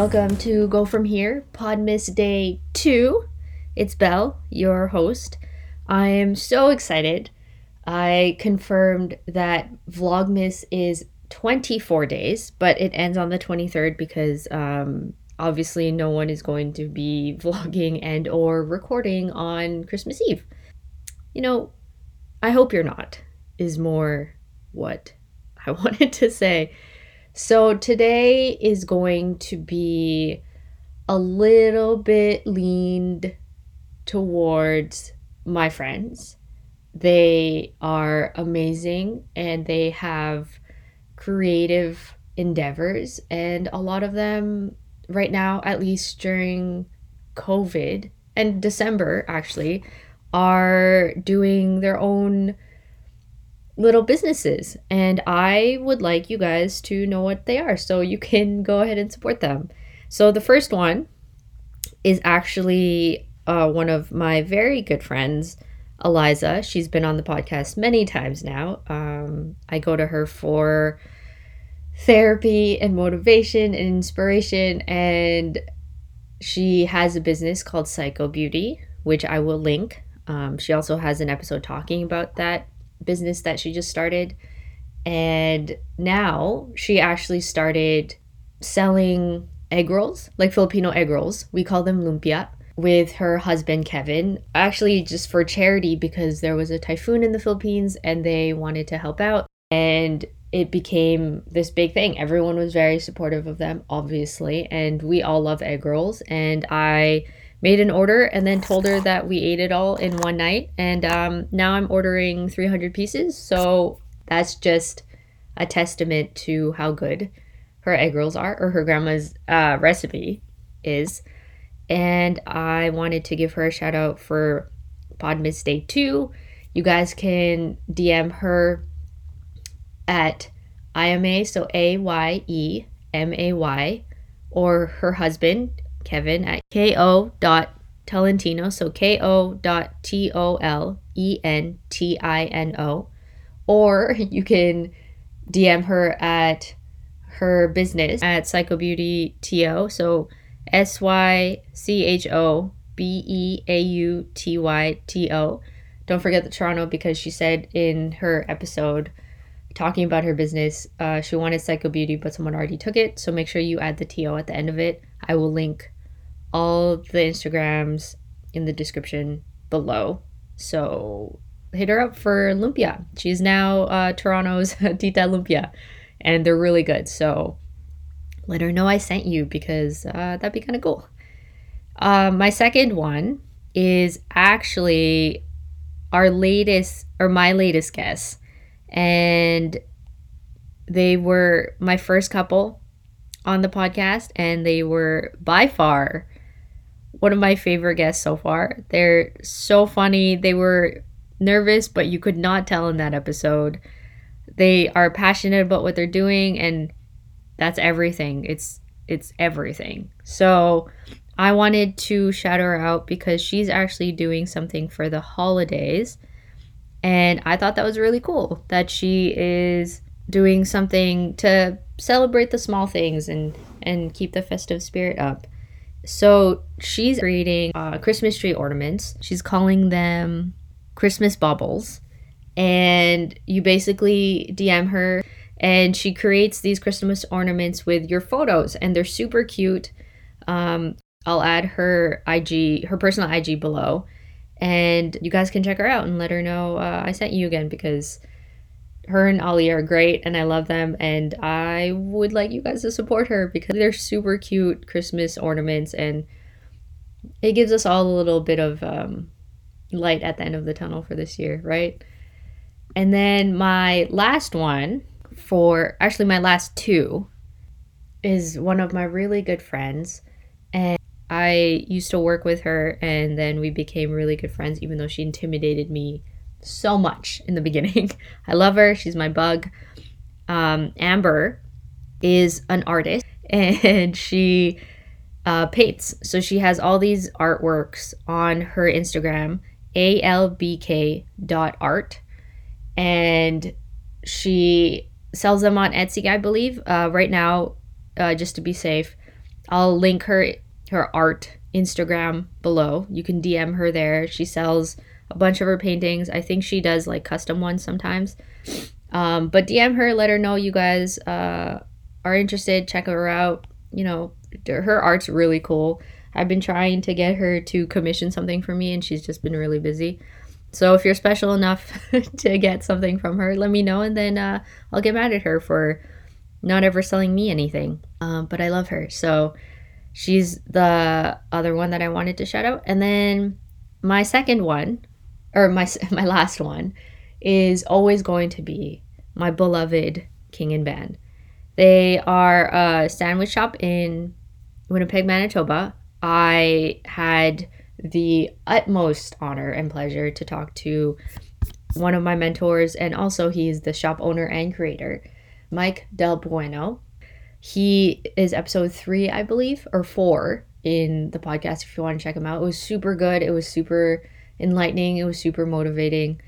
Welcome to Go From Here, Podmas Day 2. It's Belle, your host. I am so excited. I confirmed that Vlogmas is 24 days, but it ends on the 23rd because um, obviously no one is going to be vlogging and or recording on Christmas Eve. You know, I hope you're not, is more what I wanted to say. So today is going to be a little bit leaned towards my friends. They are amazing and they have creative endeavors, and a lot of them, right now, at least during COVID and December, actually, are doing their own little businesses and I would like you guys to know what they are so you can go ahead and support them. So the first one is actually uh, one of my very good friends, Eliza. She's been on the podcast many times now. Um, I go to her for therapy and motivation and inspiration, and she has a business called Psycho Beauty, which I will link. Um, she also has an episode talking about that business that she just started. And now she actually started selling egg rolls, like Filipino egg rolls. We call them lumpia with her husband Kevin, actually just for charity because there was a typhoon in the Philippines and they wanted to help out. And it became this big thing. Everyone was very supportive of them, obviously, and we all love egg rolls. And I made an order and then told her that we ate it all in one night. And um, now I'm ordering 300 pieces. So that's just a testament to how good her egg rolls are, or her grandma's uh, recipe is. And I wanted to give her a shout out for Podmas Day 2. You guys can DM her at IMA, so A Y E M A Y, or her husband, Kevin at ko dot Tolentino, so ko dot t o l e n t i n o, or you can DM her at her business at Psycho Beauty To, so S Y C H O B E A U T Y T O. Don't forget the Toronto because she said in her episode talking about her business, uh, she wanted Psycho Beauty, but someone already took it. So make sure you add the TO at the end of it. I will link all the Instagrams in the description below. So hit her up for Lumpia. She's now uh, Toronto's Tita Lumpia, and they're really good. So let her know I sent you because uh, that'd be kind of cool. Uh, my second one is actually our latest or my latest guest and they were my first couple on the podcast and they were by far one of my favorite guests so far. They're so funny. They were nervous, but you could not tell in that episode. They are passionate about what they're doing and that's everything. It's it's everything. So, I wanted to shout her out because she's actually doing something for the holidays and I thought that was really cool that she is doing something to celebrate the small things and and keep the festive spirit up. So she's creating uh, Christmas tree ornaments. She's calling them Christmas baubles, and you basically DM her, and she creates these Christmas ornaments with your photos, and they're super cute. Um, I'll add her IG, her personal IG below, and you guys can check her out and let her know uh, I sent you again because her and Ali are great and I love them and I would like you guys to support her because they're super cute Christmas ornaments and it gives us all a little bit of um, light at the end of the tunnel for this year, right? And then my last one for actually my last two is one of my really good friends and I used to work with her and then we became really good friends, even though she intimidated me so much in the beginning. I love her. She's my bug. Um, Amber is an artist and she uh, paints. So she has all these artworks on her Instagram, albk.art. And she sells them on Etsy, I believe. Uh, right now, uh, just to be safe, I'll link her her art Instagram below. You can DM her there. She sells a bunch of her paintings. I think she does like custom ones sometimes. Um, but DM her, let her know you guys uh, are interested. Check her out. You know, her art's really cool. I've been trying to get her to commission something for me, and she's just been really busy. So if you're special enough to get something from her, let me know, and then uh, I'll get mad at her for not ever selling me anything. Um, but I love her, so she's the other one that I wanted to shout out. And then my second one, or my my last one, is always going to be my beloved King and Ban. They are a sandwich shop in Winnipeg, Manitoba. I had the utmost honor and pleasure to talk to one of my mentors, and also he's the shop owner and creator, Mike Del Bueno. He is episode three, I believe, or four in the podcast if you want to check him out. It was super good. It was super enlightening. It was super motivating.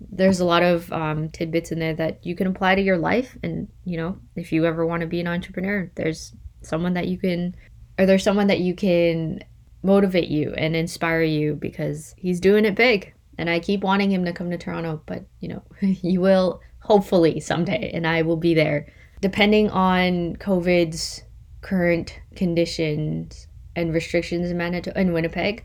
There's a lot of um, tidbits in there that you can apply to your life. And, you know, if you ever want to be an entrepreneur, there's someone that you can, or there's someone that you can motivate you and inspire you because he's doing it big. And I keep wanting him to come to Toronto, but you know, he will hopefully someday, and I will be there. Depending on COVID's current conditions and restrictions in Manitoba and Winnipeg,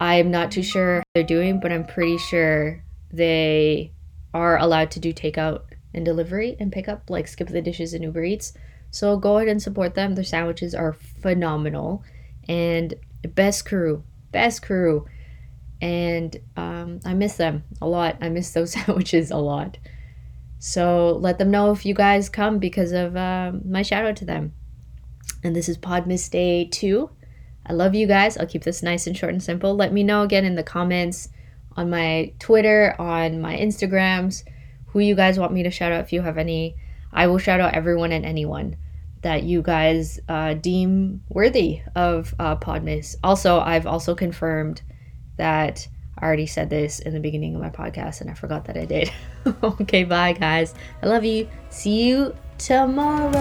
I'm not too sure they're doing, but I'm pretty sure they are allowed to do takeout and delivery and pick up, like skip the dishes and Uber Eats. So go ahead and support them. Their sandwiches are phenomenal. And best crew, best crew. And um, I miss them a lot. I miss those sandwiches a lot. So let them know if you guys come because of uh, my shout out to them. And this is Podmas Day 2. I love you guys. I'll keep this nice and short and simple. Let me know again in the comments on my Twitter, on my Instagrams, who you guys want me to shout out if you have any. I will shout out everyone and anyone that you guys uh, deem worthy of uh, Podmas. Also, I've also confirmed that I already said this in the beginning of my podcast and I forgot that I did. okay, bye guys. I love you. See you tomorrow.